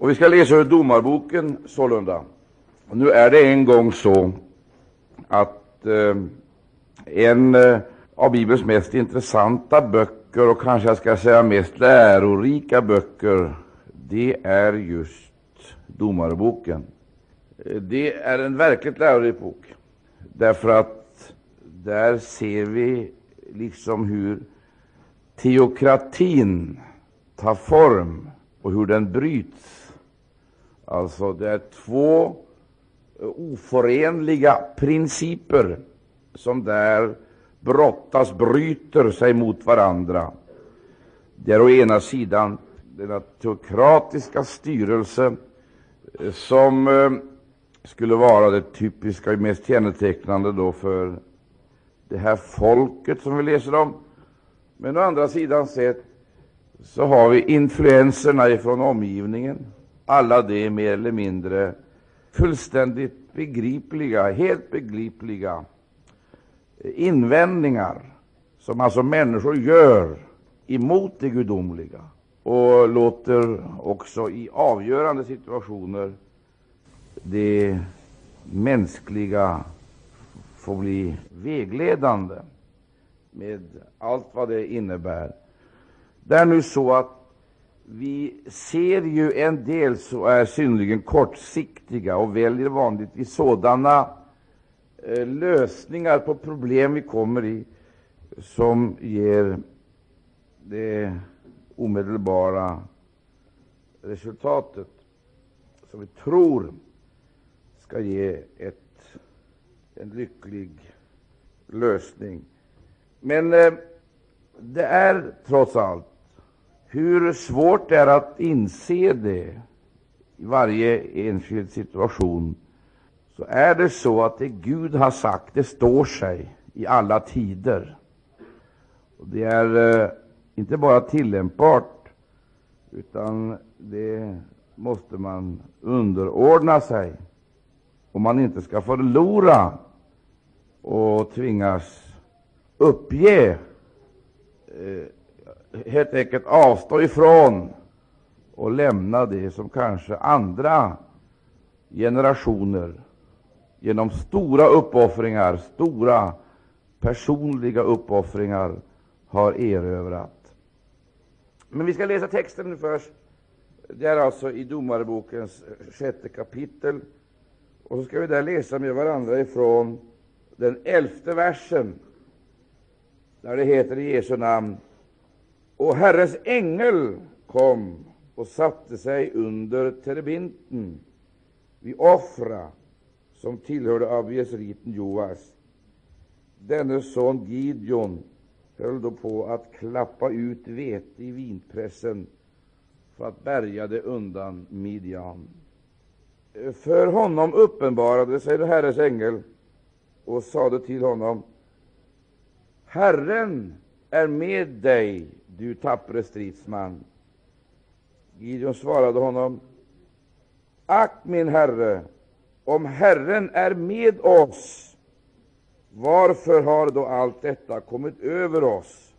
Och vi ska läsa ur Domarboken sålunda. Och nu är det en gång så att eh, en eh, av Bibelns mest intressanta böcker och kanske jag ska säga mest lärorika böcker, det är just Domarboken. Eh, det är en verkligt lärorik bok, därför att där ser vi liksom hur teokratin tar form och hur den bryts. Alltså, det är två eh, oförenliga principer som där brottas, bryter sig mot varandra. Det är å ena sidan denna teokratiska styrelse eh, som eh, skulle vara det typiska och mest kännetecknande då för det här folket som vi läser om. Men å andra sidan sett så har vi influenserna ifrån omgivningen, alla de mer eller mindre fullständigt begripliga, helt begripliga eh, invändningar som alltså människor gör emot det gudomliga och låter också i avgörande situationer det mänskliga få bli vägledande med allt vad det innebär. Det är nu så att vi ser ju en del som är synnerligen kortsiktiga och väljer vanligtvis sådana eh, lösningar på problem vi kommer i som ger det omedelbara resultatet som vi tror ska ge ett, en lycklig lösning. Men eh, det är trots allt hur svårt det är att inse det i varje enskild situation, så är det så att det Gud har sagt, det står sig i alla tider. Och det är eh, inte bara tillämpbart, utan det måste man underordna sig om man inte ska förlora och tvingas uppge eh, helt enkelt avstå ifrån och lämna det som kanske andra generationer genom stora uppoffringar, stora personliga uppoffringar har erövrat. Men vi ska läsa texten först. Det är alltså i Domarbokens eh, sjätte kapitel. Och så ska vi där läsa med varandra ifrån den elfte versen, där det heter i Jesu namn och Herrens ängel kom och satte sig under terebinten vid Ofra, som tillhörde abiesriten Joas. Denne son Gideon höll då på att klappa ut vete i vinpressen för att bärga det undan Midjan. För honom uppenbarade sig Herrens ängel och sade till honom Herren är med dig, du tappre stridsman. Gideon svarade honom, Ack, min herre, om Herren är med oss, varför har då allt detta kommit över oss?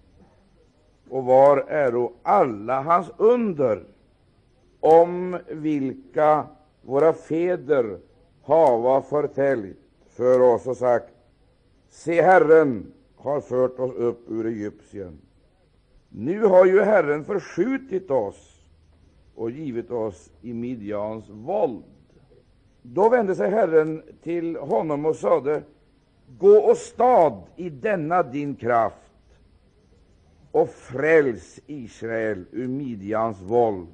Och var är då alla hans under, om vilka våra fäder hava förtäljt för oss och sagt, se, Herren har fört oss upp ur Egypten. Nu har ju Herren förskjutit oss och givit oss i Midjans våld. Då vände sig Herren till honom och sade, Gå och stad i denna din kraft och fräls Israel ur Midjans våld.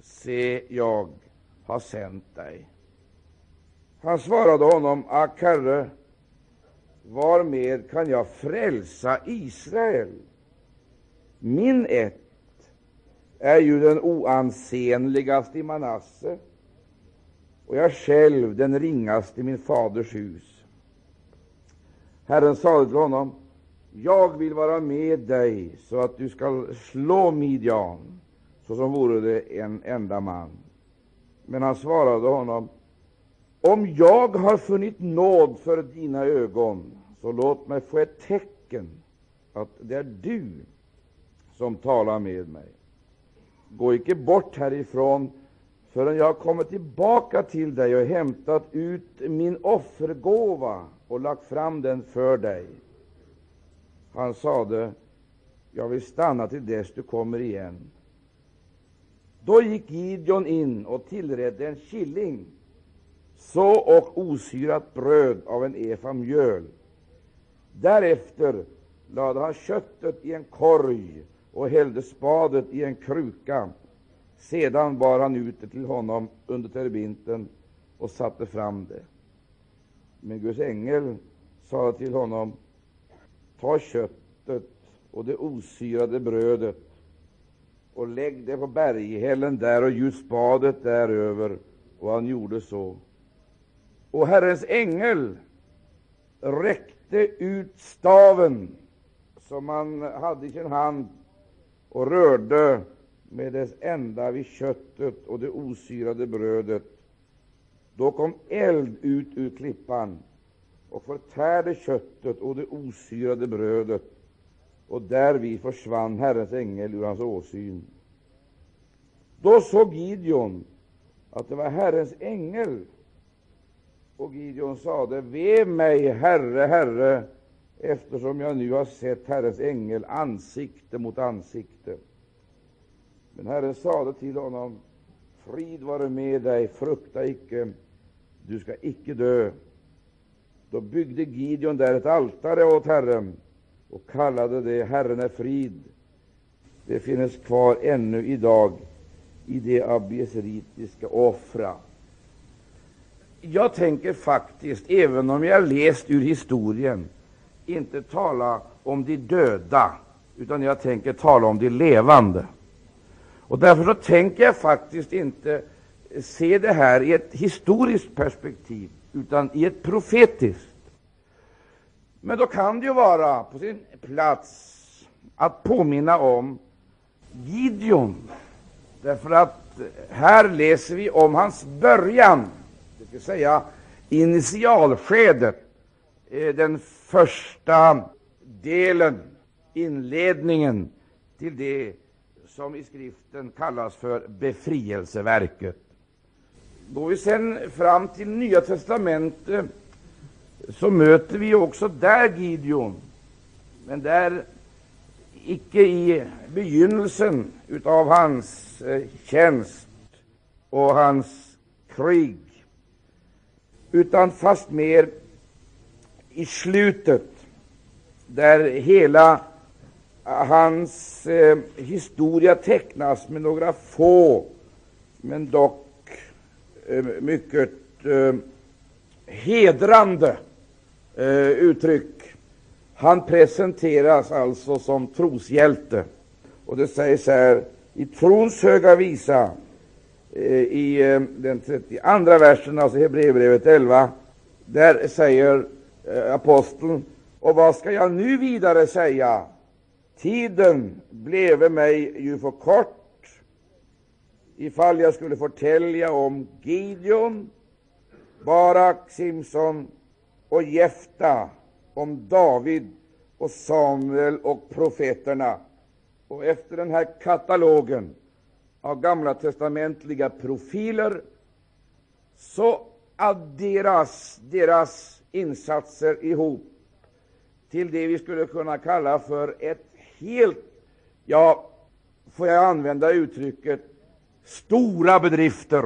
Se, jag har sänt dig. Han svarade honom, Ack, Herre, varmed kan jag frälsa Israel? Min ett är ju den oansenligaste i Manasse och jag själv den ringaste i min faders hus. Herren sade till honom, jag vill vara med dig så att du skall slå Midjan såsom vore det en enda man. Men han svarade honom, om jag har funnit nåd för dina ögon, så låt mig få ett tecken att det är du som talar med mig. Gå icke bort härifrån förrän jag har kommit tillbaka till dig och hämtat ut min offergåva och lagt fram den för dig. Han sade, jag vill stanna till dess du kommer igen. Då gick Gideon in och tillredde en killing, så och osyrat bröd av en efa mjöl. Därefter lade han köttet i en korg och hällde spadet i en kruka. Sedan bar han ut det till honom under terbinten och satte fram det. Men Guds ängel sade till honom, ta köttet och det osyrade brödet och lägg det på berghällen där och gjut spadet däröver. Och han gjorde så. Och Herrens ängel räckte ut staven som han hade i sin hand och rörde med dess ända vid köttet och det osyrade brödet. Då kom eld ut ur klippan och förtärde köttet och det osyrade brödet, och därvid försvann Herrens ängel ur hans åsyn. Då såg Gideon att det var Herrens ängel, och Gideon sade, Ve mig, Herre, Herre, eftersom jag nu har sett Herrens ängel ansikte mot ansikte. Men Herren sade till honom, Frid vare med dig, frukta icke, du skall icke dö. Då byggde Gideon där ett altare åt Herren och kallade det Herren är frid. Det finns kvar ännu idag i det abieseritiska offra. Jag tänker faktiskt, även om jag läst ur historien, inte tala om de döda, utan jag tänker tala om de levande. Och därför så tänker jag faktiskt inte se det här i ett historiskt perspektiv, utan i ett profetiskt. Men då kan det ju vara på sin plats att påminna om Gideon, därför att här läser vi om hans början, det vill säga initialskedet, Eh, den första delen, inledningen till det som i skriften kallas för befrielseverket. Går vi sen fram till Nya testamentet så möter vi också där Gideon, men där icke i begynnelsen av hans eh, tjänst och hans krig, utan fast mer i slutet, där hela eh, hans eh, historia tecknas med några få, men dock eh, mycket eh, hedrande eh, uttryck. Han presenteras alltså som troshjälte. Och det sägs här i trons höga visa eh, i eh, den 32 versen, alltså Hebreerbrevet 11, där säger Eh, aposteln, och vad ska jag nu vidare säga? Tiden bleve mig ju för kort ifall jag skulle fortälja om Gideon, Barak, Simson och Jefta, om David och Samuel och profeterna. Och efter den här katalogen av gamla testamentliga profiler så adderas deras insatser ihop till det vi skulle kunna kalla för ett helt, ja, får jag använda uttrycket, stora bedrifter,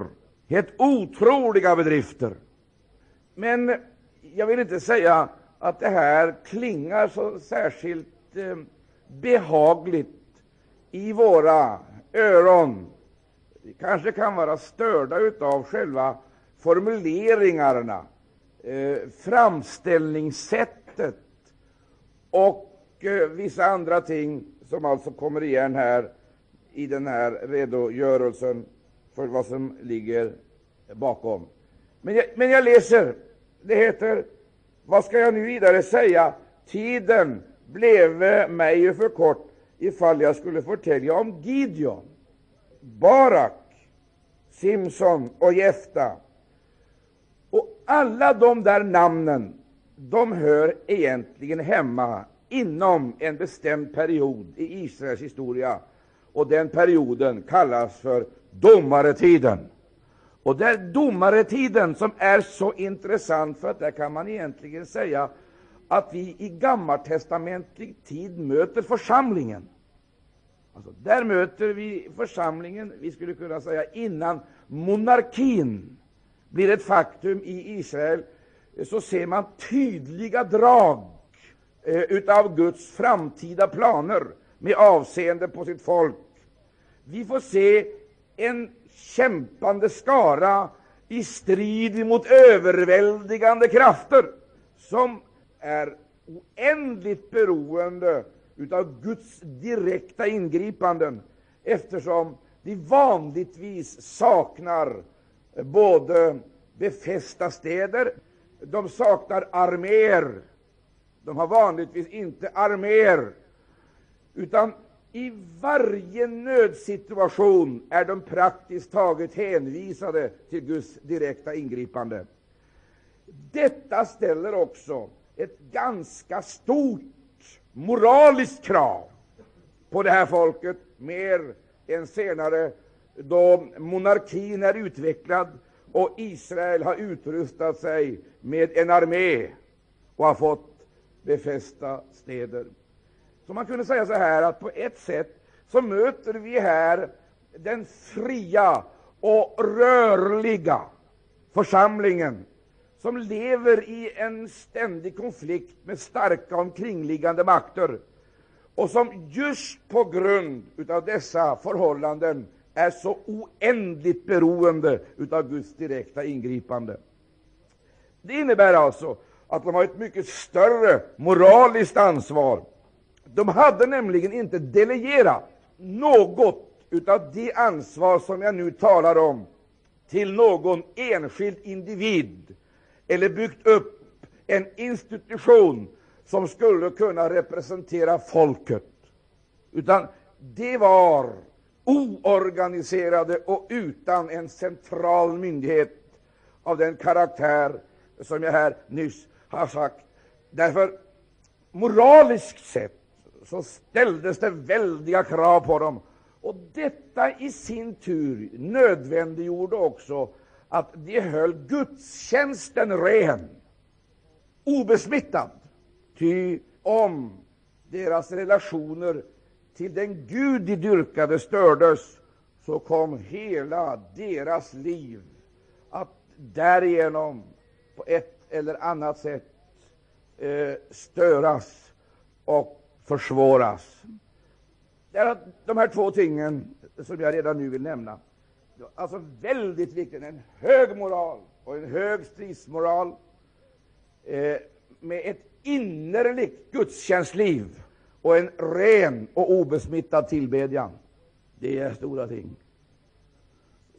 helt otroliga bedrifter. Men jag vill inte säga att det här klingar så särskilt eh, behagligt i våra öron. Vi kanske kan vara störda av själva formuleringarna, eh, framställningssättet och eh, vissa andra ting som alltså kommer igen här i den här redogörelsen för vad som ligger bakom. Men jag, men jag läser. Det heter vad ska jag nu vidare säga? Tiden bleve mig ju för kort ifall jag skulle förtälja om Gideon, Barak, Simson och Jefta. Och alla de där namnen, de hör egentligen hemma inom en bestämd period i Israels historia, och den perioden kallas för domaretiden. Och det är domaretiden som är så intressant, för att där kan man egentligen säga att vi i gammaltestamentlig tid möter församlingen. Alltså, där möter vi församlingen, vi skulle kunna säga innan monarkin blir ett faktum i Israel, så ser man tydliga drag eh, utav Guds framtida planer med avseende på sitt folk. Vi får se en kämpande skara i strid mot överväldigande krafter som är oändligt beroende utav Guds direkta ingripanden, eftersom de vanligtvis saknar både befästa städer, de saknar arméer. De har vanligtvis inte arméer, utan i varje nödsituation är de praktiskt taget hänvisade till Guds direkta ingripande. Detta ställer också ett ganska stort moraliskt krav på det här folket, mer än senare då monarkin är utvecklad och Israel har utrustat sig med en armé och har fått befästa städer. Så man kunde säga så här att på ett sätt så möter vi här den fria och rörliga församlingen som lever i en ständig konflikt med starka omkringliggande makter och som just på grund av dessa förhållanden är så oändligt beroende av Guds direkta ingripande. Det innebär alltså att de har ett mycket större moraliskt ansvar. De hade nämligen inte delegerat något av det ansvar som jag nu talar om till någon enskild individ eller byggt upp en institution som skulle kunna representera folket, utan det var oorganiserade och utan en central myndighet av den karaktär som jag här nyss har sagt. Därför, moraliskt sett, så ställdes det väldiga krav på dem. Och detta i sin tur nödvändiggjorde också att de höll gudstjänsten ren, obesmittad. Ty om deras relationer till den Gud de dyrkade stördes, så kom hela deras liv att därigenom på ett eller annat sätt eh, störas och försvåras. Det är de här två tingen som jag redan nu vill nämna. Alltså väldigt viktigt, en hög moral och en hög stridsmoral eh, med ett innerligt gudstjänstliv och en ren och obesmittad tillbedjan. Det är stora ting.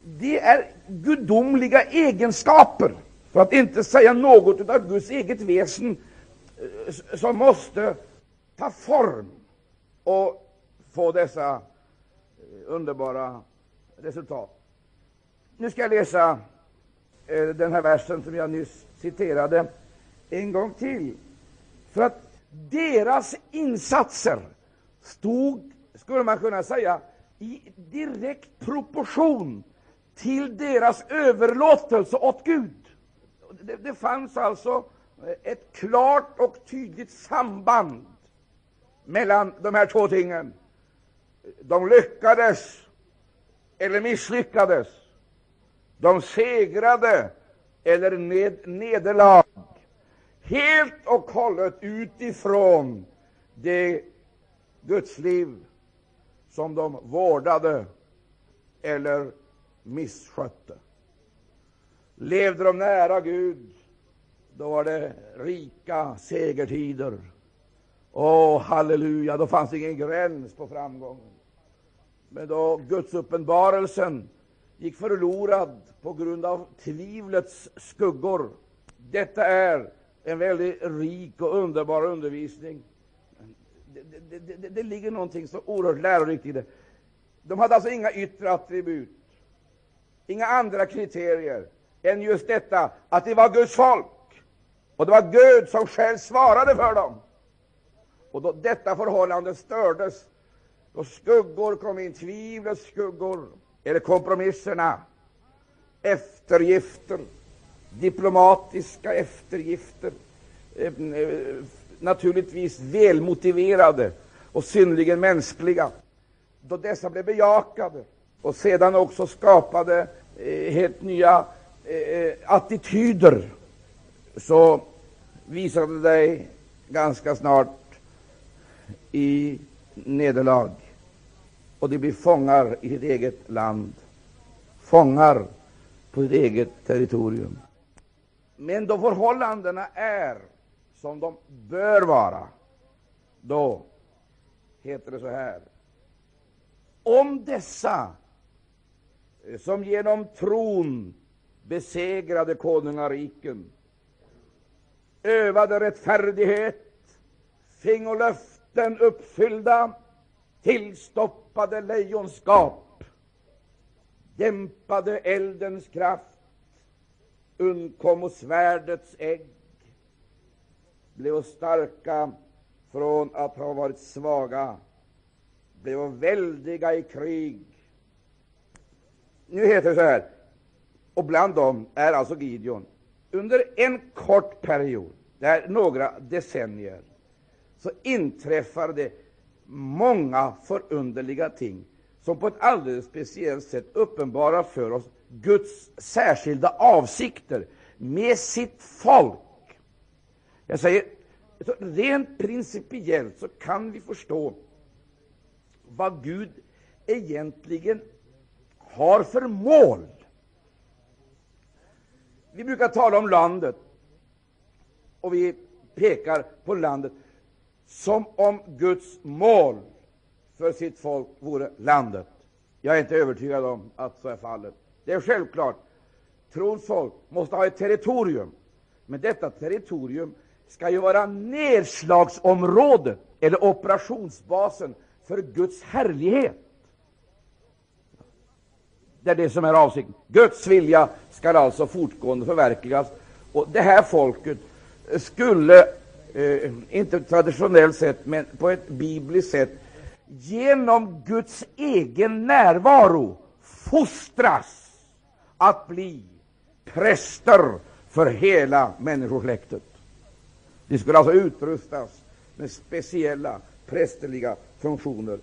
Det är gudomliga egenskaper, för att inte säga något av Guds eget väsen, eh, som måste ta form och få dessa eh, underbara resultat. Nu ska jag läsa eh, den här versen som jag nyss citerade en gång till. För att deras insatser stod, skulle man kunna säga, i direkt proportion till deras överlåtelse åt Gud. Det, det fanns alltså eh, ett klart och tydligt samband mellan de här två tingen. De lyckades eller misslyckades. De segrade eller ned, nederlag helt och hållet utifrån det gudsliv som de vårdade eller misskötte. Levde de nära Gud, då var det rika segertider. Åh, halleluja, då fanns ingen gräns på framgången. Men då Guds uppenbarelsen gick förlorad på grund av tvivlets skuggor. Detta är en väldigt rik och underbar undervisning. Det, det, det, det ligger någonting så oerhört lärorikt i det. De hade alltså inga yttre attribut, inga andra kriterier än just detta att det var Guds folk, och det var Gud som själv svarade för dem. Och då detta förhållande stördes, då skuggor kom in, tvivlets skuggor, eller kompromisserna, eftergifter, diplomatiska eftergifter, eh, eh, naturligtvis välmotiverade och synnerligen mänskliga, då dessa blev bejakade och sedan också skapade eh, helt nya attityder, så visade det sig ganska snart i nederlag. Och de blir fångar i sitt eget land, fångar på sitt eget territorium. Men då förhållandena är som de bör vara, då heter det så här. Om dessa eh, som genom tron besegrade konungariken, övade rättfärdighet, fingo löften uppfyllda, tillstoppade lejonskap, dämpade eldens kraft, undkom svärdets ägg, blev starka från att ha varit svaga, blev väldiga i krig. Nu heter det så här, och bland dem är alltså Gideon. Under en kort period, där några decennier, så inträffar det många förunderliga ting som på ett alldeles speciellt sätt uppenbarar för oss Guds särskilda avsikter med sitt folk. Jag säger, så rent principiellt så kan vi förstå vad Gud egentligen har för mål. Vi brukar tala om landet, och vi pekar på landet som om Guds mål för sitt folk vore landet. Jag är inte övertygad om att så är fallet. Det är självklart. Trons folk måste ha ett territorium, men detta territorium skall ju vara nedslagsområdet eller operationsbasen för Guds härlighet. Det är det som är avsikten. Guds vilja skall alltså fortgående förverkligas. Och det här folket skulle, eh, inte traditionellt sett, men på ett bibliskt sätt, genom Guds egen närvaro fostras att bli präster för hela människosläktet. De skulle alltså utrustas med speciella prästerliga funktioner.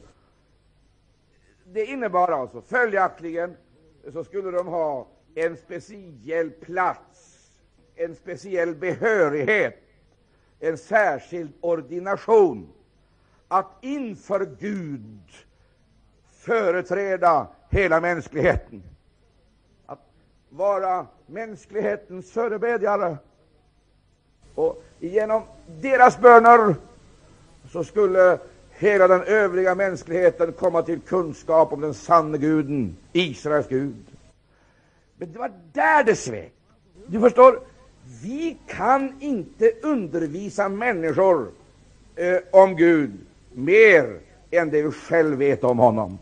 Det innebar alltså följaktligen så skulle de ha en speciell plats, en speciell behörighet, en särskild ordination att inför Gud företräda hela mänskligheten, att vara mänsklighetens förebedjare. Och genom deras böner så skulle hela den övriga mänskligheten komma till kunskap om den sanne guden, Israels Gud. Men det var där det svek. Du förstår, vi kan inte undervisa människor eh, om Gud mer än det vi själv vet om honom.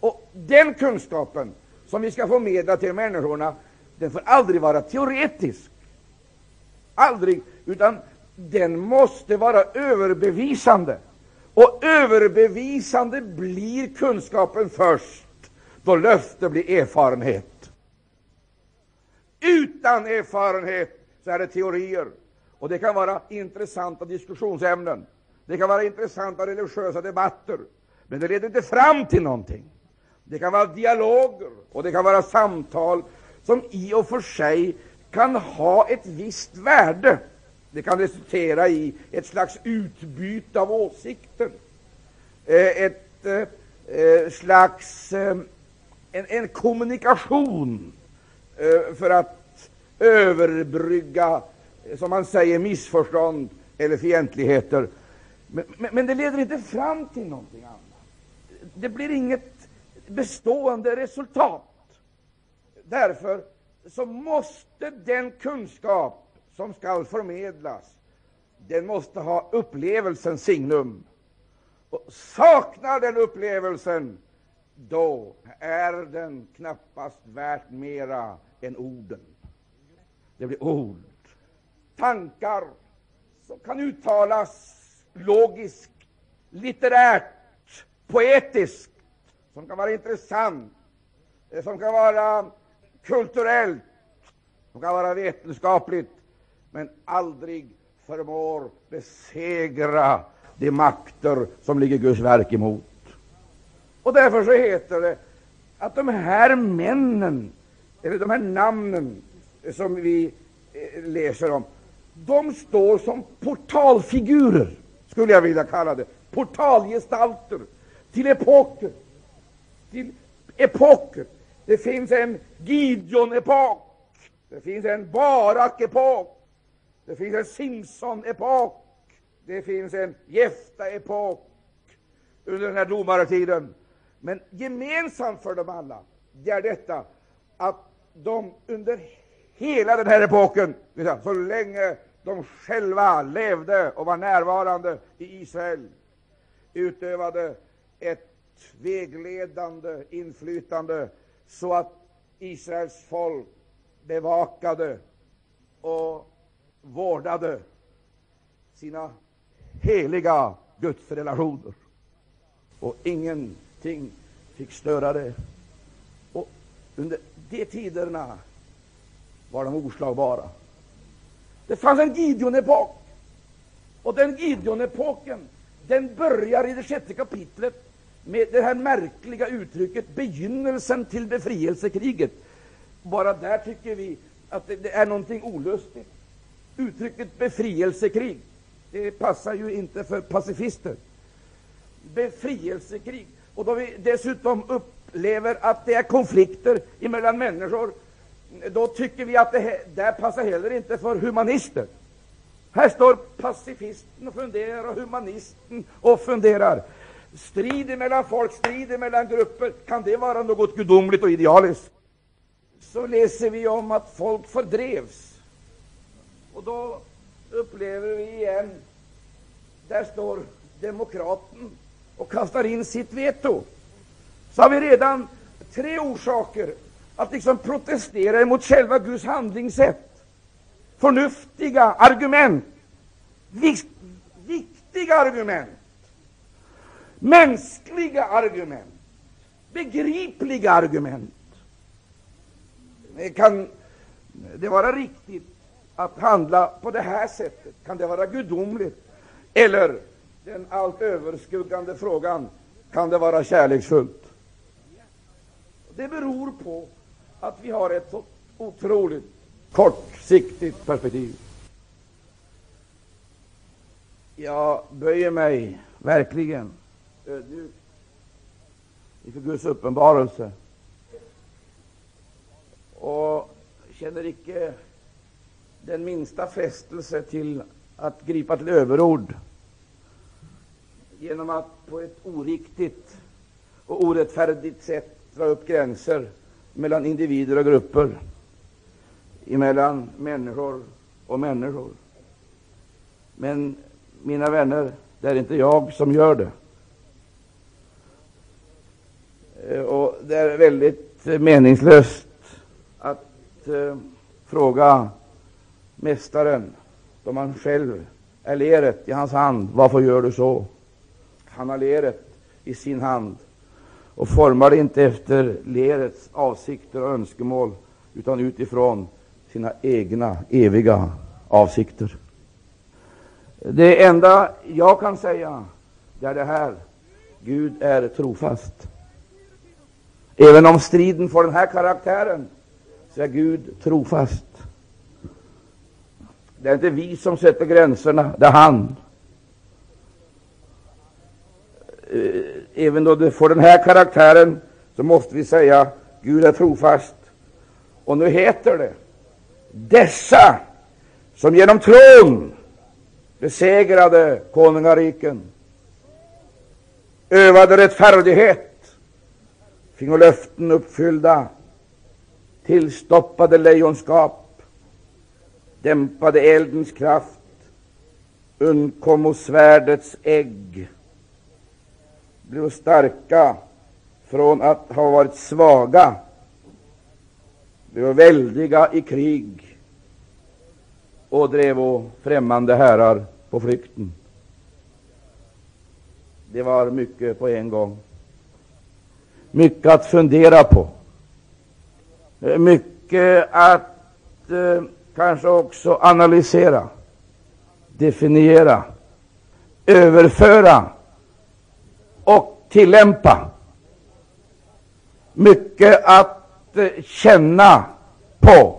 Och den kunskapen som vi ska förmedla till människorna, den får aldrig vara teoretisk. Aldrig, utan den måste vara överbevisande. Och överbevisande blir kunskapen först då löfte blir erfarenhet. Utan erfarenhet så är det teorier, och det kan vara intressanta diskussionsämnen. Det kan vara intressanta religiösa debatter, men det leder inte fram till någonting. Det kan vara dialoger och det kan vara samtal som i och för sig kan ha ett visst värde. Det kan resultera i ett slags utbyte av åsikter, eh, ett eh, eh, slags en, en kommunikation för att överbrygga, som man säger, missförstånd eller fientligheter. Men, men, men, det leder inte fram till någonting annat. Det blir inget bestående resultat. Därför så måste den kunskap som skall förmedlas, den måste ha upplevelsens signum. Och saknar den upplevelsen, då är den knappast värt mera än orden. Det blir ord, tankar som kan uttalas logiskt, litterärt, poetiskt, som kan vara intressant, eh, som kan vara kulturellt, som kan vara vetenskapligt, men aldrig förmår besegra de makter som ligger Guds verk emot. Och därför så heter det att de här männen, eller de här namnen som vi eh, läser om, de står som portalfigurer, skulle jag vilja kalla det, portalgestalter till epoker. Till epoker. Det finns en Gideon-epok, det finns en Barak-epok, det finns en Simson-epok, det finns en Jefta-epok under den här domartiden. Men gemensamt för dem alla det är detta att de under hela den här epoken, så länge de själva levde och var närvarande i Israel, utövade ett vägledande inflytande så att Israels folk bevakade och vårdade sina heliga gudsrelationer. Och ingenting fick störa det. Och under de tiderna var de oslagbara. Det fanns en Gideon-epok. Och den Gideon-epoken den börjar i det sjätte kapitlet med det här märkliga uttrycket begynnelsen till befrielsekriget. Bara där tycker vi att det, det är någonting olustigt. Uttrycket befrielsekrig det passar ju inte för pacifister. Befrielsekrig. Och då vi dessutom upplever att det är konflikter mellan människor, då tycker vi att det där passar heller inte för humanister. Här står pacifisten och funderar, och humanisten och funderar. Strider mellan folk, strider mellan grupper, kan det vara något gudomligt och idealiskt? Så läser vi om att folk fördrevs. Och då upplever vi igen, där står demokraten och kastar in sitt veto. Så har vi redan tre orsaker att liksom protestera mot själva Guds handlingssätt. Förnuftiga argument, viktiga argument, mänskliga argument, begripliga argument. Kan det vara riktigt att handla på det här sättet? Kan det vara gudomligt? Eller den allt överskuggande frågan, kan det vara kärleksfullt? Det beror på att vi har ett så otroligt kortsiktigt perspektiv. Jag böjer mig verkligen ödmjukt inför Guds uppenbarelse och känner icke den minsta frestelse till att gripa till överord genom att på ett oriktigt och orättfärdigt sätt dra upp gränser mellan individer och grupper, mellan människor och människor. Men, mina vänner, det är inte jag som gör det. Eh, och det är väldigt meningslöst att eh, fråga Mästaren, då man själv är leret i hans hand, varför gör du så? Han har leret i sin hand och formar det inte efter lerets avsikter och önskemål, utan utifrån sina egna eviga avsikter. Det enda jag kan säga, det är det här. Gud är trofast. Även om striden får den här karaktären, så är Gud trofast. Det är inte vi som sätter gränserna, det är han. Eh, Även då det får den här karaktären, så måste vi säga Gud är trofast. Och nu heter det dessa som genom tron besegrade konungariken, övade rättfärdighet, fingo löften uppfyllda, tillstoppade lejonskap, dämpade eldens kraft, undkom svärdets ägg, blev starka från att ha varit svaga, blev väldiga i krig och drev främmande herrar på flykten. Det var mycket på en gång. Mycket att fundera på. Mycket mycket att eh, kanske också analysera, definiera, överföra och tillämpa. Mycket att eh, känna på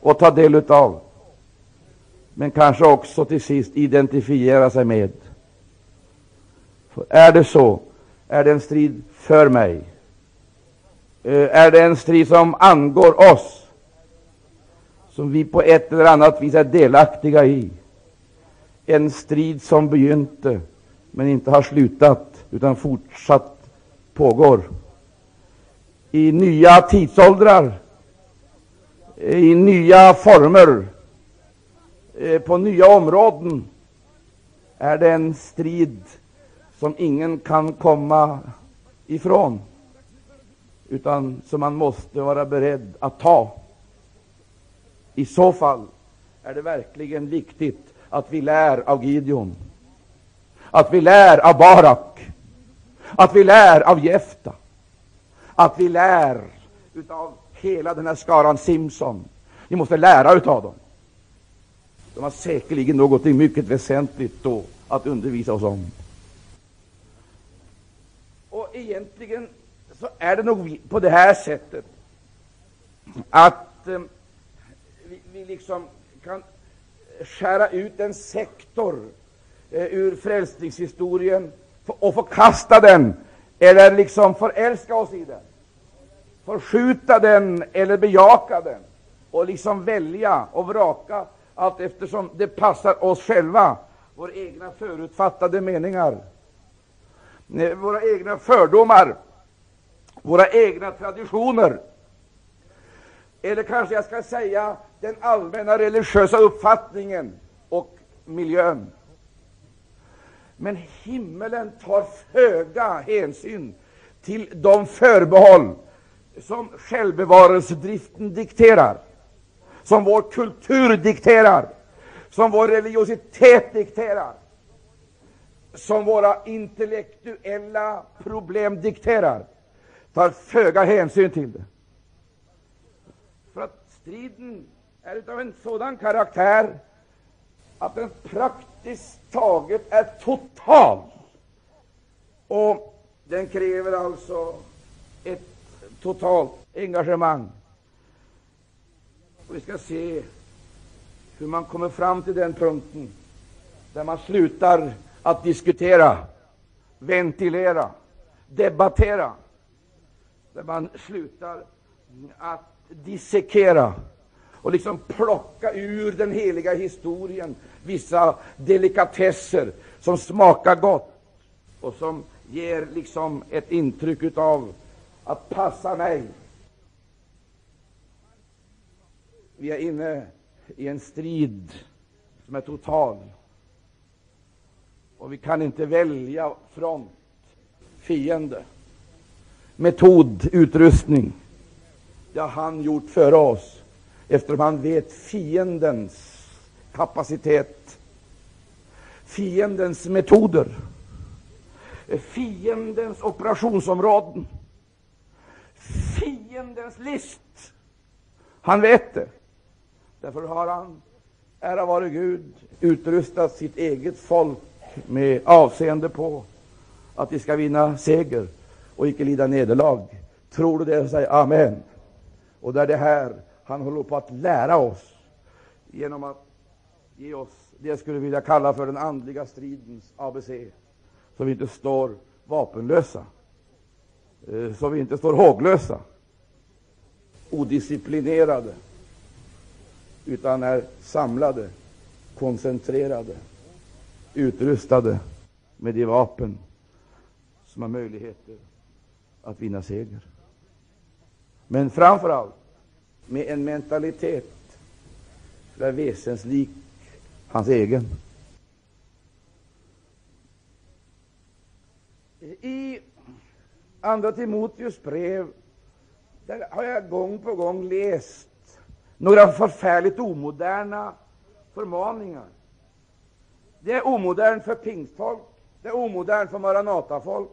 och ta del av. Men kanske också till sist identifiera sig med. För är det så, är det en strid för mig. Eh, är det en strid som angår oss, som vi på ett eller annat vis är delaktiga i. En strid som begynte, men inte har slutat, utan fortsatt pågår. I nya tidsåldrar, i nya former, eh, på nya områden, är det en strid som ingen kan komma ifrån, utan som man måste vara beredd att ta. I så fall är det verkligen viktigt att vi lär av Gideon, att vi lär av Barak, att vi lär av Jefta, att vi lär av hela den här skaran Simson. Vi måste lära utav dem. De har säkerligen något mycket väsentligt då att undervisa oss om. Och egentligen så är det nog på det här sättet att eh, vi, vi, liksom kan skära ut en sektor eh, ur frälsningshistorien och förkasta den eller liksom förälska oss i den, förskjuta den eller bejaka den. Och liksom välja och vraka allt eftersom det passar oss själva, våra egna förutfattade meningar. Eh, våra egna fördomar, våra egna traditioner. Eller kanske jag ska säga den allmänna religiösa uppfattningen och miljön. Men himmelen tar föga hänsyn till de förbehåll som självbevarelsedriften dikterar, som vår kultur dikterar, som vår religiositet dikterar som våra intellektuella problem dikterar, tar föga hänsyn till det. För att striden är av en sådan karaktär att den praktiskt taget är total. Och den kräver alltså ett totalt engagemang. Och vi ska se hur man kommer fram till den punkten där man slutar att diskutera, ventilera, debattera. Där man slutar att dissekera och liksom plocka ur den heliga historien vissa delikatesser som smakar gott och som ger liksom ett intryck av att passa mig. Vi är inne i en strid som är total. Och vi kan inte välja front, fiende, metod, utrustning. Det har han gjort före oss, eftersom han vet fiendens kapacitet, fiendens metoder, fiendens operationsområden, fiendens list. Han vet det. Därför har han, ära vare Gud, utrustat sitt eget folk med avseende på att de ska vinna seger och icke lida nederlag. Tror du det, säg amen. Och det är det här han håller på att lära oss genom att ge oss det jag skulle vilja kalla för den andliga stridens ABC, så vi inte står vapenlösa, eh, så vi inte står håglösa, odisciplinerade, utan är samlade, koncentrerade utrustade med de vapen som har möjligheter att vinna seger. Men framför allt med en mentalitet som är väsenslik hans egen. I Andra Timoteus brev där har jag gång på gång läst några förfärligt omoderna förmaningar det är omodernt för pingstfolk, det är omodernt för maranatafolk,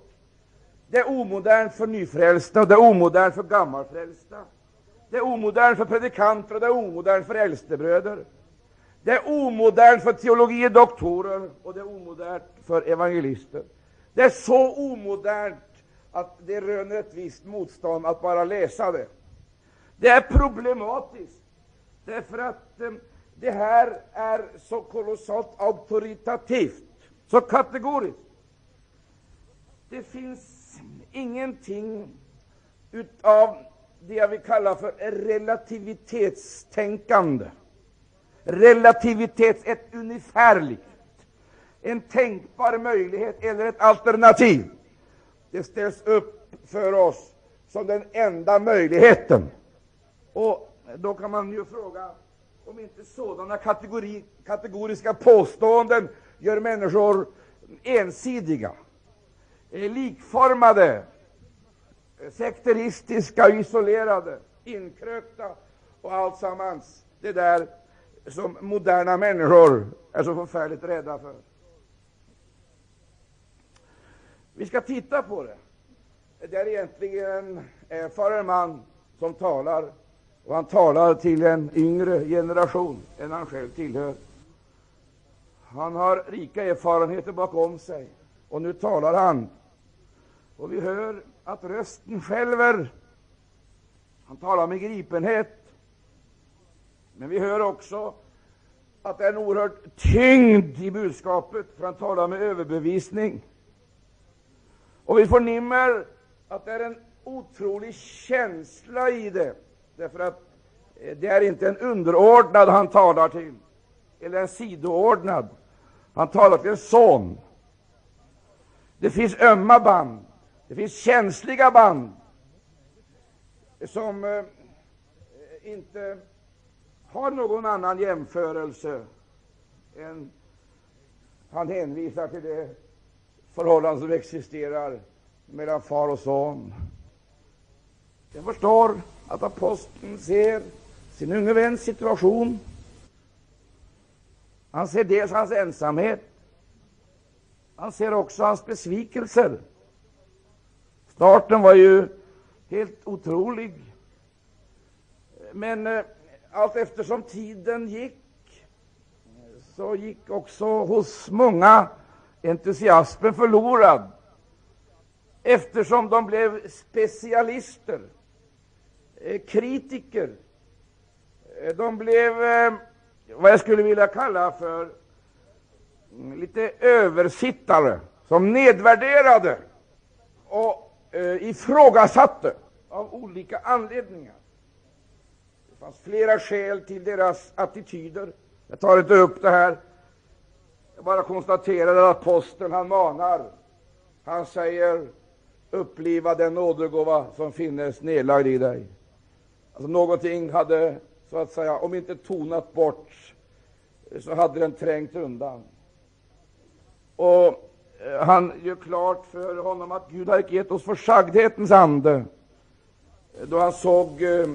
det är omodernt för nyfrälsta och det är omodernt för gammalfrälsta. Det är omodernt för predikanter och det är omodernt för äldstebröder. Det är omodernt för teologie doktorer och det är omodernt för evangelister. Det är så omodernt att det röner ett visst motstånd att bara läsa det. Det är problematiskt därför att eh, det här är så kolossalt auktoritativt, så kategoriskt. Det finns ingenting utav det jag vill kalla för relativitetstänkande. Relativitet, ett ungefärligt, en tänkbar möjlighet eller ett alternativ. Det ställs upp för oss som den enda möjligheten. Och då kan man ju fråga om inte sådana kategori, kategoriska påståenden gör människor ensidiga, eh, likformade, sekteristiska, isolerade, inkrökta och alltsammans. Det där som moderna människor är så förfärligt rädda för. Vi ska titta på det. Det är egentligen eh, en erfaren man som talar, och han talar till en yngre generation än han själv tillhör. Han har rika erfarenheter bakom sig, och nu talar han. Och vi hör att rösten skälver. Han talar med gripenhet. Men vi hör också att det är en oerhörd tyngd i budskapet, för han talar med överbevisning. Och vi förnimmer att det är en otrolig känsla i det, därför att eh, det är inte en underordnad han talar till, eller en sidoordnad. Han talar till en son. Det finns ömma band, det finns känsliga band som eh, inte har någon annan jämförelse än han hänvisar till det förhållande som existerar mellan far och son. Jag förstår att aposteln ser sin unge väns situation. Han ser dels hans ensamhet, han ser också hans besvikelser. Starten var ju helt otrolig. Men eh, allt eftersom tiden gick, så gick också hos många entusiasmen förlorad, eftersom de blev specialister, eh, kritiker. Eh, de blev eh, vad jag skulle vilja kalla för mm, lite översittare, som nedvärderade och ifrågasatte av olika anledningar. Det fanns flera skäl till deras attityder. Jag tar inte upp det här. Jag bara konstaterar att aposteln han manar. Han säger uppliva den nådegåva som finnes nedlagd i dig. Alltså någonting hade, så att säga, om inte tonat bort, så hade den trängt undan. Och eh, han gör klart för honom att Gud har gett oss försagdhetens ande, då han såg eh,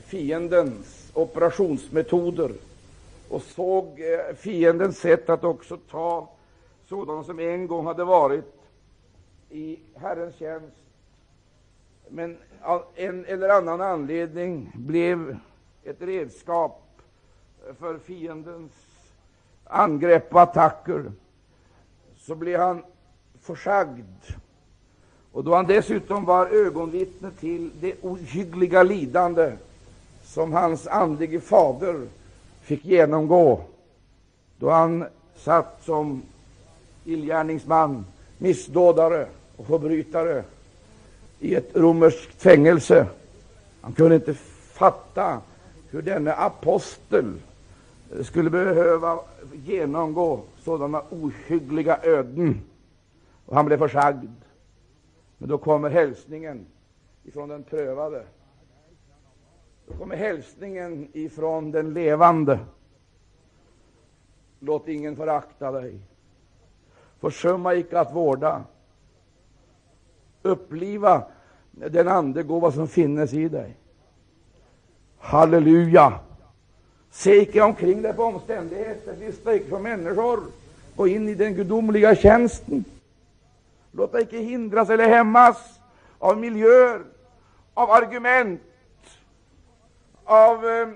fiendens operationsmetoder och såg eh, fiendens sätt att också ta sådana som en gång hade varit i Herrens tjänst, men av en eller annan anledning blev ett redskap för fiendens angrepp och attacker, så blev han försagd. Och då han dessutom var ögonvittne till det ohyggliga lidande som hans andlige fader fick genomgå då han satt som illgärningsman, missdådare och förbrytare i ett romerskt fängelse. Han kunde inte fatta hur denne apostel skulle behöva genomgå sådana ohyggliga öden. Och han blev försagd. Men då kommer hälsningen ifrån den prövade. Så kommer hälsningen ifrån den levande. Låt ingen förakta dig. Försumma icke att vårda. Uppliva den andegåva som finnes i dig. Halleluja! Se icke omkring dig på omständigheter, lyssna icke på människor. Gå in i den gudomliga tjänsten. Låt dig icke hindras eller hämmas av miljöer, av argument, av eh,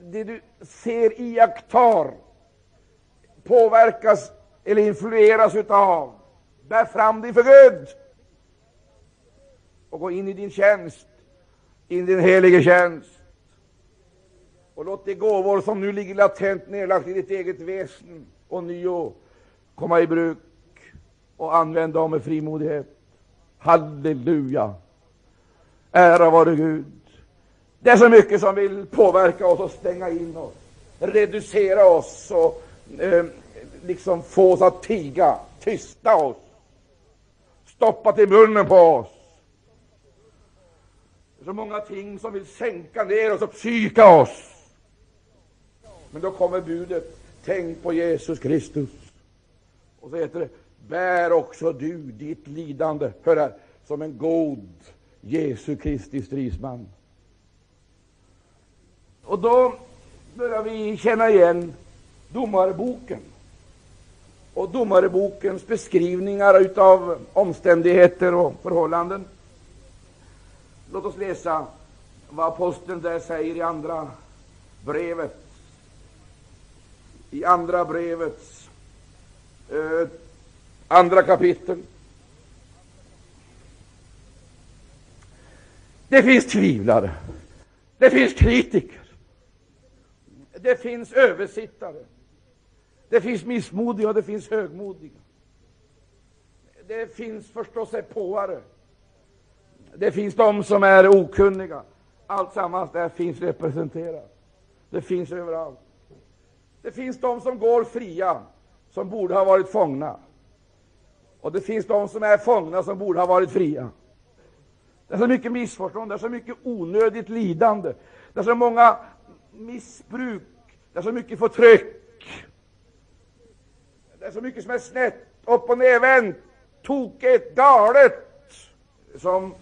det du ser, iakttar, påverkas eller influeras utav, bär fram dig för Gud och gå in i din tjänst, in i din helige tjänst. Och låt de gåvor som nu ligger latent nedlagt i ditt eget väsen och nio komma i bruk och använda dem med frimodighet. Halleluja! Ära vare Gud. Det är så mycket som vill påverka oss och stänga in oss, reducera oss och eh, liksom få oss att tiga, tysta oss, stoppa till munnen på oss. Det är så många ting som vill sänka ner oss och psyka oss. Men då kommer budet, tänk på Jesus Kristus. Och så heter det, bär också du ditt lidande, hör här, som en god Jesu Kristi stridsman. Och då börjar vi känna igen Domarboken och Domarbokens beskrivningar av omständigheter och förhållanden. Låt oss läsa vad aposteln där säger i andra brevet. I andra brevets eh, andra kapitel. Det finns tvivlare, det finns kritiker, det finns översittare, det finns missmodiga och det finns högmodiga. Det finns förstås påare. Det finns de som är okunniga. Alltsammans där finns representerat. Det finns överallt. Det finns de som går fria, som borde ha varit fångna. Och det finns de som är fångna, som borde ha varit fria. Det är så mycket missförstånd, det är så mycket onödigt lidande, det är så många missbruk, det är så mycket förtryck. Det är så mycket som är snett, upp och nervänt, tokigt, galet, som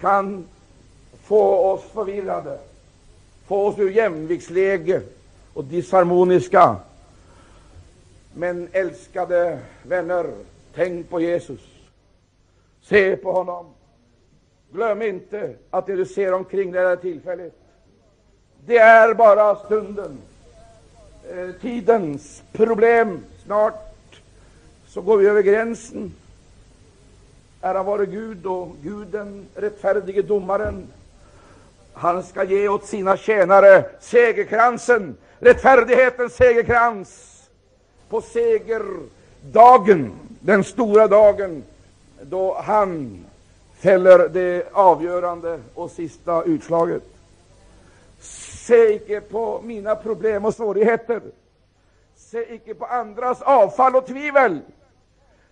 kan få oss förvirrade, få oss ur jämviktsläge och disharmoniska. Men älskade vänner, tänk på Jesus. Se på honom. Glöm inte att det du ser omkring dig är tillfälligt. Det är bara stunden, eh, tidens problem. Snart så går vi över gränsen. Ära vare Gud och Gud den rättfärdige domaren. Han ska ge åt sina tjänare segerkransen, rättfärdighetens segerkrans på segerdagen, den stora dagen då han fäller det avgörande och sista utslaget. Se icke på mina problem och svårigheter. Se icke på andras avfall och tvivel.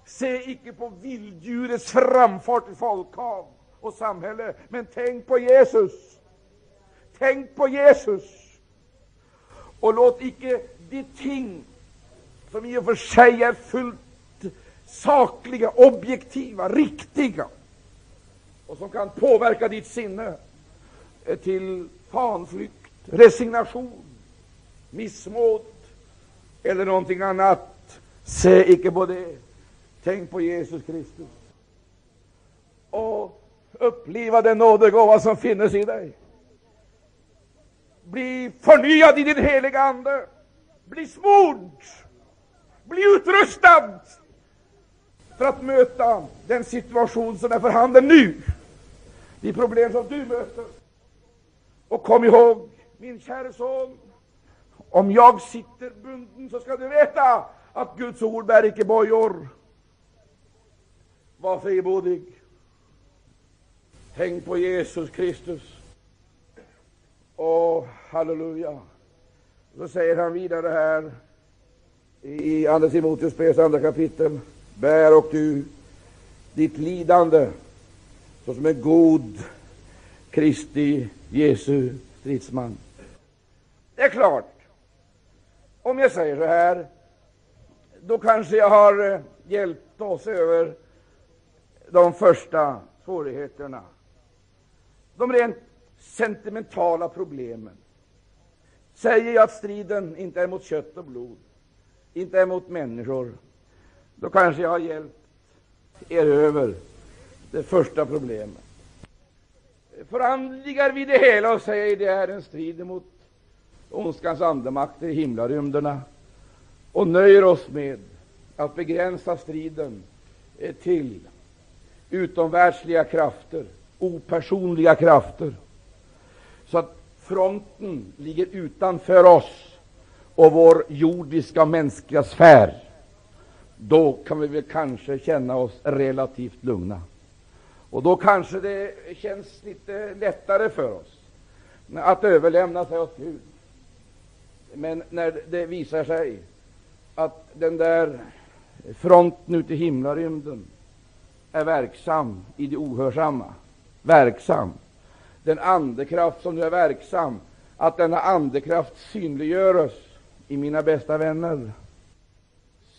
Se icke på vilddjurets framfart i folkhav och samhälle, men tänk på Jesus. Tänk på Jesus. Och låt icke de ting som i och för sig är fullt sakliga, objektiva, riktiga och som kan påverka ditt sinne eh, till fanflykt, resignation, missmod eller någonting annat. Se icke på det. Tänk på Jesus Kristus och uppliva den nådegåva som finns i dig. Bli förnyad i din heliga Ande. Bli smord. Bli utrustad för att möta den situation som är för handen nu. De problem som du möter. Och kom ihåg, min käre son, om jag sitter bunden så ska du veta att Guds ord bär icke bojor. Var frimodig. Tänk på Jesus Kristus. Och halleluja. Så säger han vidare här i Andra Timoteus brevs andra kapitel. Bär och du ditt lidande såsom en god Kristi Jesu stridsman. Det är klart, om jag säger så här, då kanske jag har eh, hjälpt oss över de första svårigheterna, de rent sentimentala problemen. Säger jag att striden inte är mot kött och blod, inte är mot människor, då kanske jag har hjälpt er över det första problemet. Förhandlingar vi det hela och säger det är en strid mot ondskans andemakter i himlarymderna och nöjer oss med att begränsa striden till utomvärldsliga krafter, opersonliga krafter, så att fronten ligger utanför oss och vår jordiska mänskliga sfär, då kan vi väl kanske känna oss relativt lugna. Och då kanske det känns lite lättare för oss att överlämna sig åt Gud. Men när det visar sig att den där fronten ute i himlarymden är verksam i det ohörsamma, verksam, den andekraft som nu är verksam, att denna andekraft synliggöres i mina bästa vänner,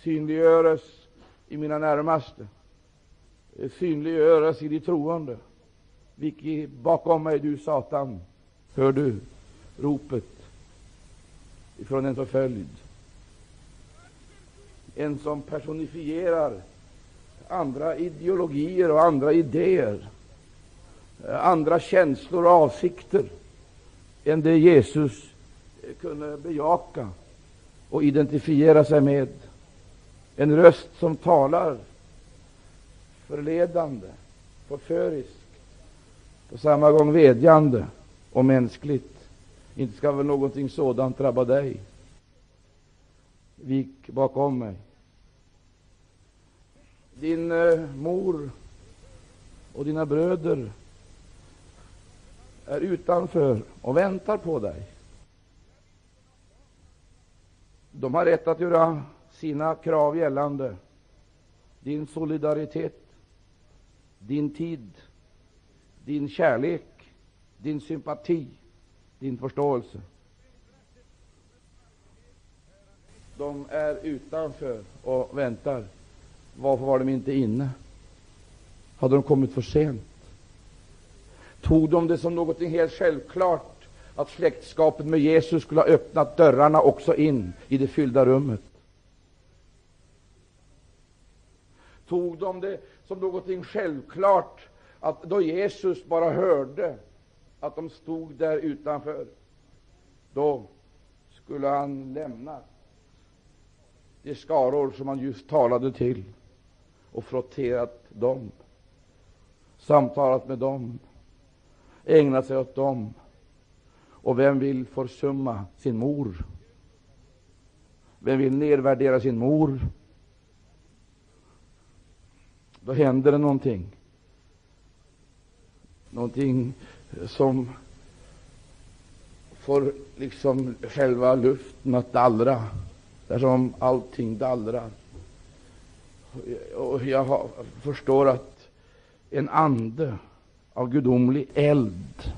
synliggöres i mina närmaste, Eh, synliggöras i de troende. Vik bakom mig, du Satan, hör du ropet ifrån en förföljd, en som personifierar andra ideologier och andra idéer, eh, andra känslor och avsikter än det Jesus eh, kunde bejaka och identifiera sig med. En röst som talar förledande, förföriskt, på samma gång vädjande och mänskligt. Inte ska väl någonting sådant drabba dig? Vik bakom mig. Din eh, mor och dina bröder är utanför och väntar på dig. De har rätt att göra sina krav gällande. Din solidaritet, din tid, din kärlek, din sympati, din förståelse. De är utanför och väntar. Varför var de inte inne? Hade de kommit för sent? Tog de det som något helt självklart att släktskapet med Jesus skulle ha öppnat dörrarna också in i det fyllda rummet? Tog de det som någonting självklart att då Jesus bara hörde att de stod där utanför, då skulle han lämna de skaror som han just talade till och frotterat dem, samtalat med dem, ägnat sig åt dem. Och vem vill försumma sin mor? Vem vill nedvärdera sin mor? Då händer det någonting. Någonting som får liksom själva luften att dallra, där som allting dallrar. Och jag förstår att en ande av gudomlig eld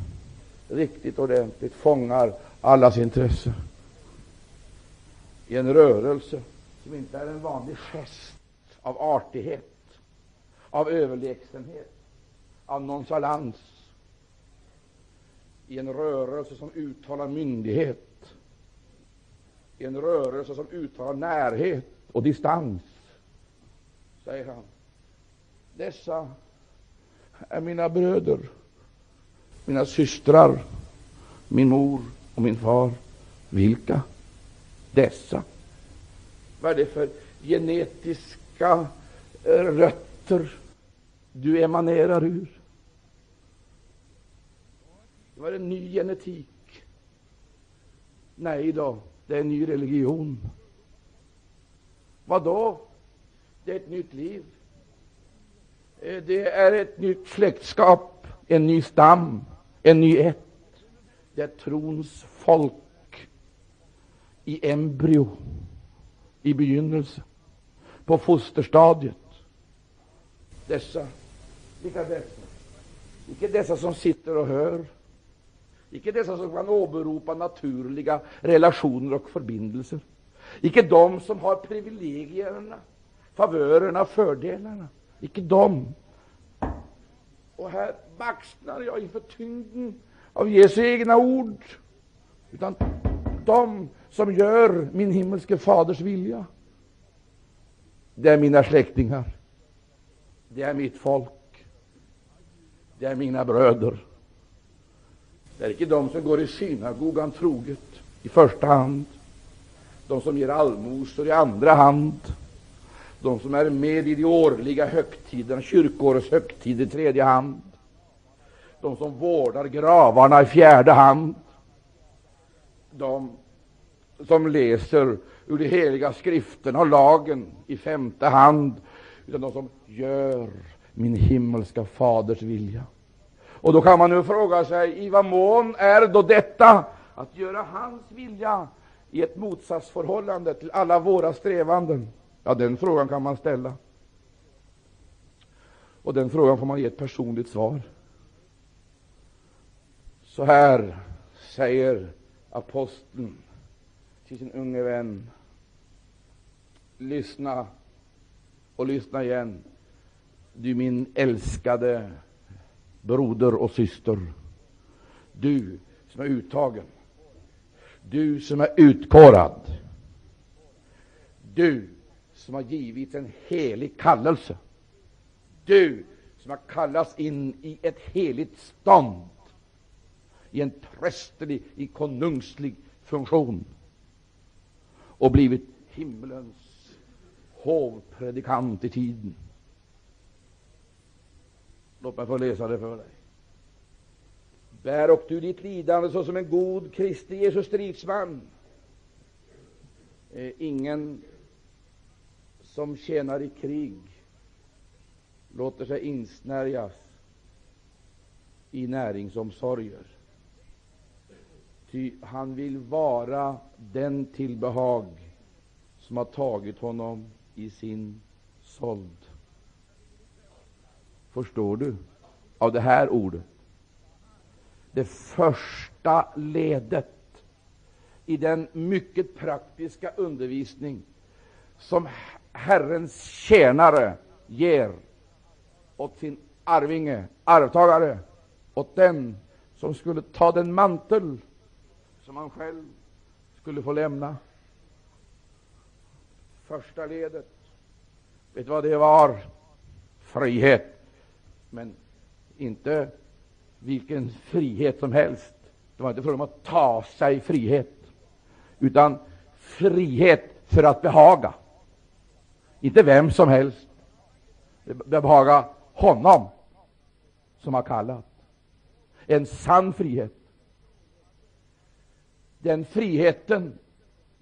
riktigt ordentligt fångar allas intresse i en rörelse som inte är en vanlig gest av artighet, av överlägsenhet, av nonchalans, i en rörelse som uttalar myndighet, i en rörelse som uttalar närhet och distans, säger han. Dessa är mina bröder, mina systrar, min mor och min far. Vilka? Dessa. Vad är det för genetiska rötter du emanerar ur? Det var en ny genetik. Nej då, det är en ny religion. Vad då? Det är ett nytt liv. Eh, det är ett nytt släktskap, en ny stam, en ny ett. Det är trons folk i embryo, i begynnelse, på fosterstadiet. Dessa, vilka dessa? Icke dessa som sitter och hör, icke dessa som kan åberopa naturliga relationer och förbindelser, icke de som har privilegierna, favörerna, fördelarna. Icke de. Och här baxnar jag inför tyngden av Jesu egna ord, utan de som gör min himmelske faders vilja. Det är mina släktingar, det är mitt folk, det är mina bröder, Det är icke de som går i synagogan troget i första hand, de som ger allmosor i andra hand, de som är med i de årliga högtiderna, kyrkoårets högtid i tredje hand, de som vårdar gravarna i fjärde hand, de som läser ur de heliga skrifterna och lagen i femte hand, utan de som gör min himmelska faders vilja. Och då kan man nu fråga sig, i vad mån är då detta att göra hans vilja i ett motsatsförhållande till alla våra strävanden? Ja, den frågan kan man ställa. Och den frågan får man ge ett personligt svar. Så här säger aposteln till sin unge vän. Lyssna och lyssna igen, du min älskade broder och syster. Du som är uttagen. Du som är utkårad. Du som har givits en helig kallelse. Du som har kallats in i ett heligt stånd, i en prästerlig, i konungslig funktion och blivit himmelens hovpredikant i tiden. Låt mig få läsa det för dig. Bär och du ditt lidande såsom en god Kristi Jesus stridsman. Ingen som tjänar i krig låter sig insnärjas i näringsomsorger. Ty han vill vara den tillbehag som har tagit honom i sin såld. Förstår du av det här ordet? Det första ledet i den mycket praktiska undervisning som Herrens tjänare ger åt sin arvinge, arvtagare, åt den som skulle ta den mantel som han själv skulle få lämna. Första ledet, vet du vad det var? Frihet. Men inte vilken frihet som helst. Det var inte fråga om att ta sig frihet, utan frihet för att behaga. Inte vem som helst. Behaga honom som har kallat. En sann frihet. Den friheten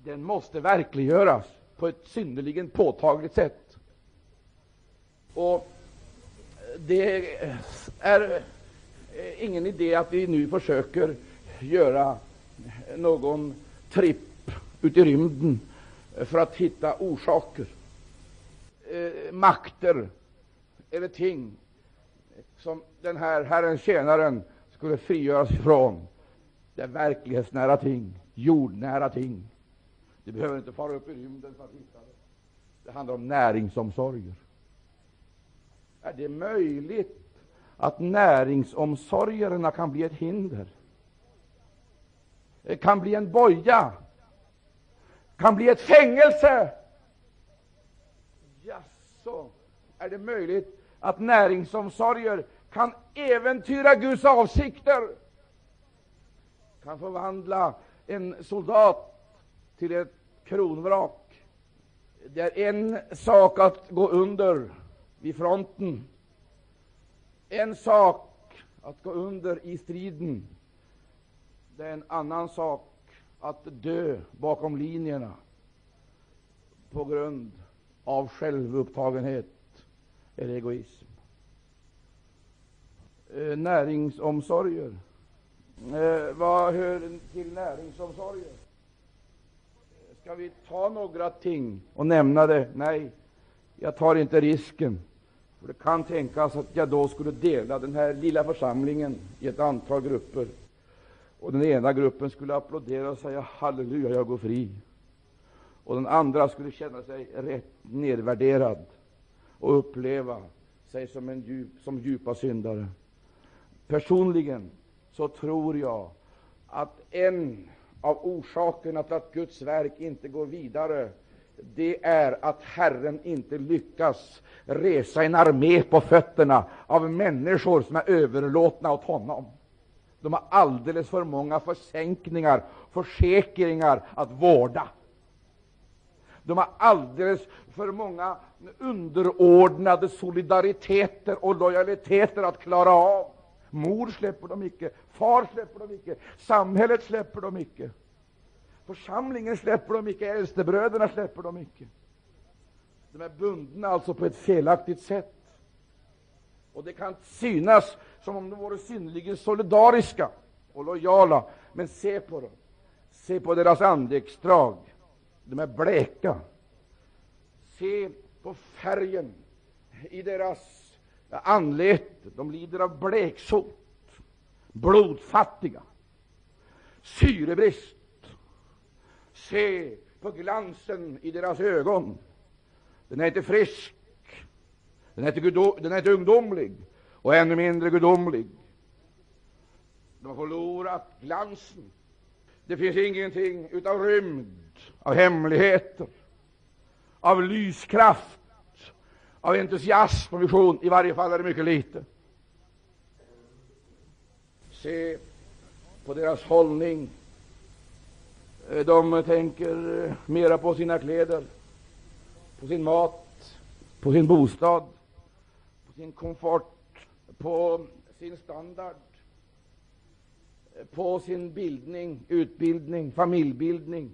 den måste verkliggöras på ett synnerligen påtagligt sätt. Och det är eh, ingen idé att vi nu försöker göra någon tripp ut i rymden för att hitta orsaker, eh, makter eller ting som den här Herrens tjänaren skulle frigöras ifrån. Det är verklighetsnära ting, jordnära ting. Du behöver inte fara upp i rymden för att hitta det. Det handlar om näringsomsorger. Är det möjligt att näringsomsorgerna kan bli ett hinder? Det kan bli en boja, kan bli ett fängelse. Jaså, är det möjligt att näringsomsorger kan äventyra Guds avsikter? Kan förvandla en soldat till ett kronvrak. Det är en sak att gå under vid fronten. En sak att gå under i striden. Det är en annan sak att dö bakom linjerna på grund av självupptagenhet eller egoism. Eh, näringsomsorger. Eh, vad hör till näringsomsorger? Eh, ska vi ta några ting och nämna det? Nej, jag tar inte risken. För Det kan tänkas att jag då skulle dela den här lilla församlingen i ett antal grupper. Och Den ena gruppen skulle applådera och säga halleluja, jag går fri. Och den andra skulle känna sig rätt nedvärderad och uppleva sig som, en djup, som djupa syndare. Personligen så tror jag att en av orsakerna till att Guds verk inte går vidare det är att Herren inte lyckas resa en armé på fötterna av människor som är överlåtna åt honom. De har alldeles för många försänkningar, försäkringar att vårda. De har alldeles för många underordnade solidariteter och lojaliteter att klara av. Mor släpper dem icke, far släpper dem icke, samhället släpper dem icke, församlingen släpper dem icke, äldstebröderna släpper dem icke. De är bundna alltså på ett felaktigt sätt. Och det kan synas som om de vore synnerligen solidariska och lojala, men se på dem. Se på deras andedräktsdrag. De är bleka. Se på färgen i deras anlete. De lider av bleksot, blodfattiga, syrebrist. Se på glansen i deras ögon. Den är inte frisk, den är inte, den är inte ungdomlig och ännu mindre gudomlig. De har förlorat glansen. Det finns ingenting utav rymd, av hemligheter, av lyskraft, av entusiasm och vision. I varje fall är det mycket lite. Se på deras hållning. Eh, de tänker eh, mera på sina kläder, på sin mat, på sin bostad, på sin komfort, på sin standard, eh, på sin bildning, utbildning, familjebildning.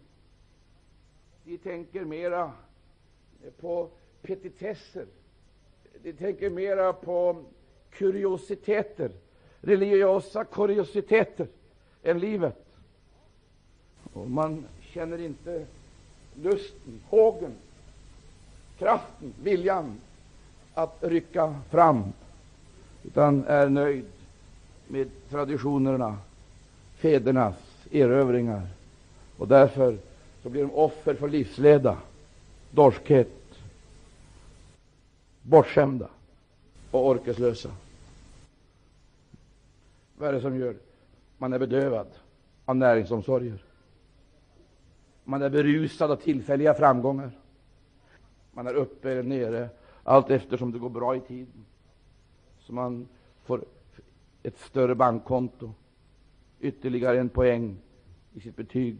De tänker mera på petitesser. De tänker mera på kuriositeter, religiösa kuriositeter, än livet. Och man känner inte lusten, hågen, kraften, viljan att rycka fram, utan är nöjd med traditionerna, fädernas erövringar. Och därför så blir de offer för livsleda, dorskhet, bortskämda och orkeslösa. Vad är det som gör? Man är bedövad av näringsomsorger. Man är berusad av tillfälliga framgångar. Man är uppe eller nere allt eftersom det går bra i tiden. Så man får ett större bankkonto, ytterligare en poäng i sitt betyg,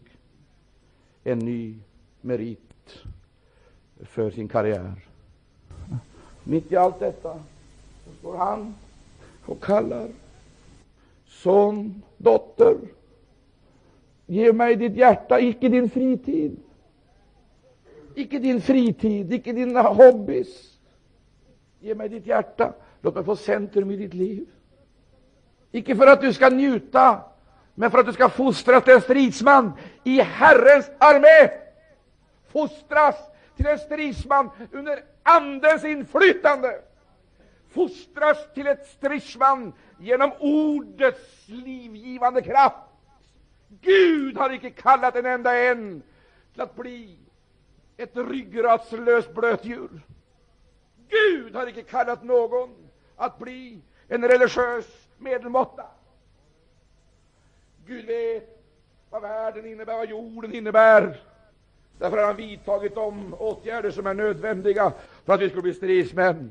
en ny merit för sin karriär. Mitt i allt detta så står han och kallar son, dotter, ge mig ditt hjärta, icke din fritid. Icke din fritid, icke dina hobbys. Ge mig ditt hjärta. Låt mig få centrum i ditt liv. Icke för att du ska njuta, men för att du ska fostras till en stridsman i Herrens armé. Fostras till en stridsman under Andens inflytande. Fostras till ett stridsman genom ordets livgivande kraft. Gud har icke kallat en enda en till att bli ett ryggradslöst blötdjur. Gud har icke kallat någon att bli en religiös medelmåtta. Gud vet vad världen innebär, vad jorden innebär. Därför har han vidtagit de åtgärder som är nödvändiga för att vi skulle bli stridsmän,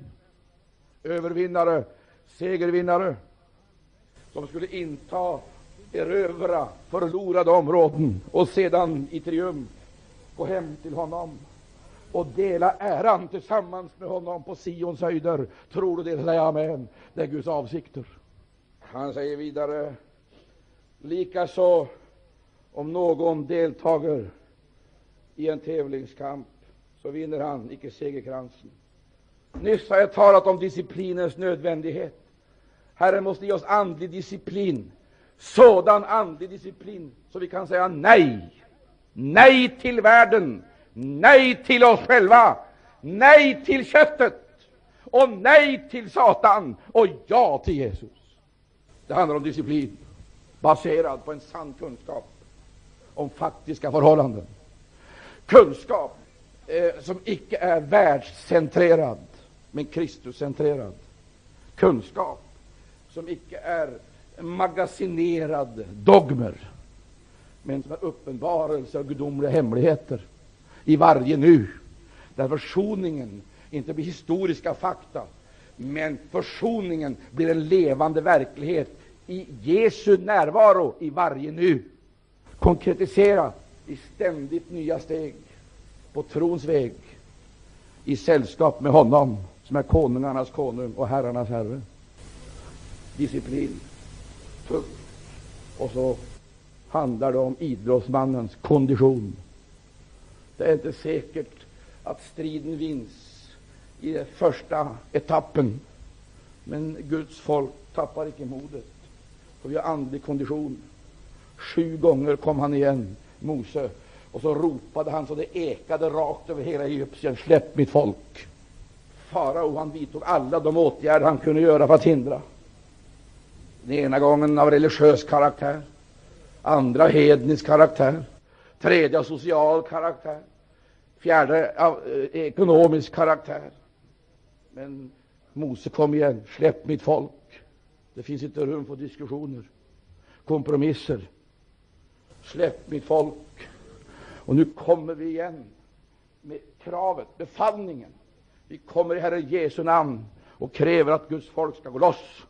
övervinnare, segervinnare, som skulle inta, erövra förlorade områden och sedan i triumf gå hem till honom och dela äran tillsammans med honom på Sions höjder. Tror du det? Säg amen. Det är Guds avsikter. Han säger vidare, likaså om någon deltager i en tävlingskamp, så vinner han icke segerkransen. Nyss har jag talat om disciplinens nödvändighet. Herren måste ge oss andlig disciplin, sådan andlig disciplin så vi kan säga nej. Nej till världen, nej till oss själva, nej till köttet och nej till Satan och ja till Jesus. Det handlar om disciplin baserad på en sann kunskap om faktiska förhållanden. Kunskap eh, som icke är världscentrerad, men Kristuscentrerad. Kunskap som icke är magasinerad dogmer, men som är uppenbarelse av gudomliga hemligheter i varje nu, där försoningen inte blir historiska fakta, men försoningen blir en levande verklighet i Jesu närvaro i varje nu. Konkretisera i ständigt nya steg på trons väg i sällskap med honom som är konungarnas konung och herrarnas herre. Disciplin, Punkt. och så handlar det om idrottsmannens kondition. Det är inte säkert att striden vinns i den första etappen, men Guds folk tappar icke modet, för vi har andlig kondition. Sju gånger kom han igen, Mose, och så ropade han så det ekade rakt över hela Egypten, släpp mitt folk. Farao han vidtog alla de åtgärder han kunde göra för att hindra. Den ena gången av religiös karaktär, andra hednisk karaktär, tredje av social karaktär, fjärde av eh, ekonomisk karaktär. Men Mose kom igen, släpp mitt folk. Det finns inte rum för diskussioner, kompromisser. Släpp mitt folk. Och nu kommer vi igen med kravet, befallningen. Vi kommer i Herre Jesu namn och kräver att Guds folk ska gå loss.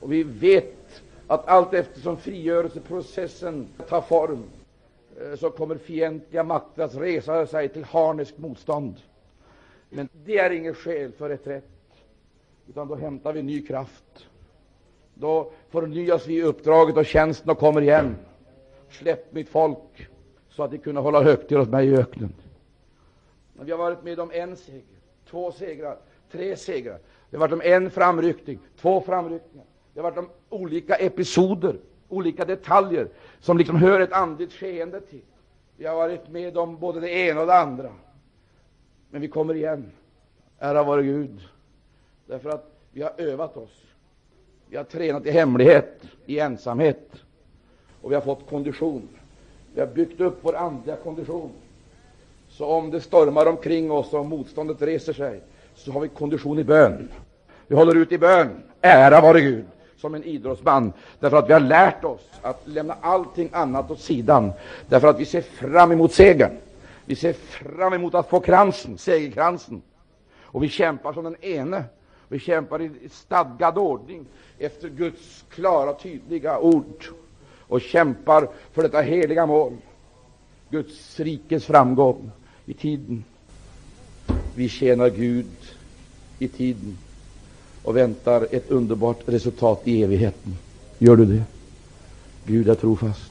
Och vi vet att allt eftersom frigörelseprocessen tar form eh, så kommer fientliga makter att resa sig till harniskt motstånd. Men det är inget skäl för reträtt, utan då hämtar vi ny kraft. Då förnyas vi i uppdraget och tjänsten och kommer igen. Släpp mitt folk så att de kunde hålla högtid åt mig i öknen. Men vi har varit med om en seger, två segrar, tre segrar. Vi har varit om en framryckning, två framryckningar. Det har varit om olika episoder, olika detaljer som liksom hör ett andligt skeende till. Vi har varit med om både det ena och det andra. Men vi kommer igen. Ära vare Gud. Därför att vi har övat oss. Vi har tränat i hemlighet, i ensamhet. Och vi har fått kondition. Vi har byggt upp vår andliga kondition. Så om det stormar omkring oss och motståndet reser sig, så har vi kondition i bön. Vi håller ut i bön. Ära vare Gud som en idrottsman, därför att vi har lärt oss att lämna allting annat åt sidan, därför att vi ser fram emot segern. Vi ser fram emot att få kransen, segerkransen. Och vi kämpar som den ene. Vi kämpar i stadgad ordning efter Guds klara, tydliga ord och kämpar för detta heliga mål, Guds rikes framgång i tiden. Vi tjänar Gud i tiden och väntar ett underbart resultat i evigheten. Gör du det? Gud är trofast.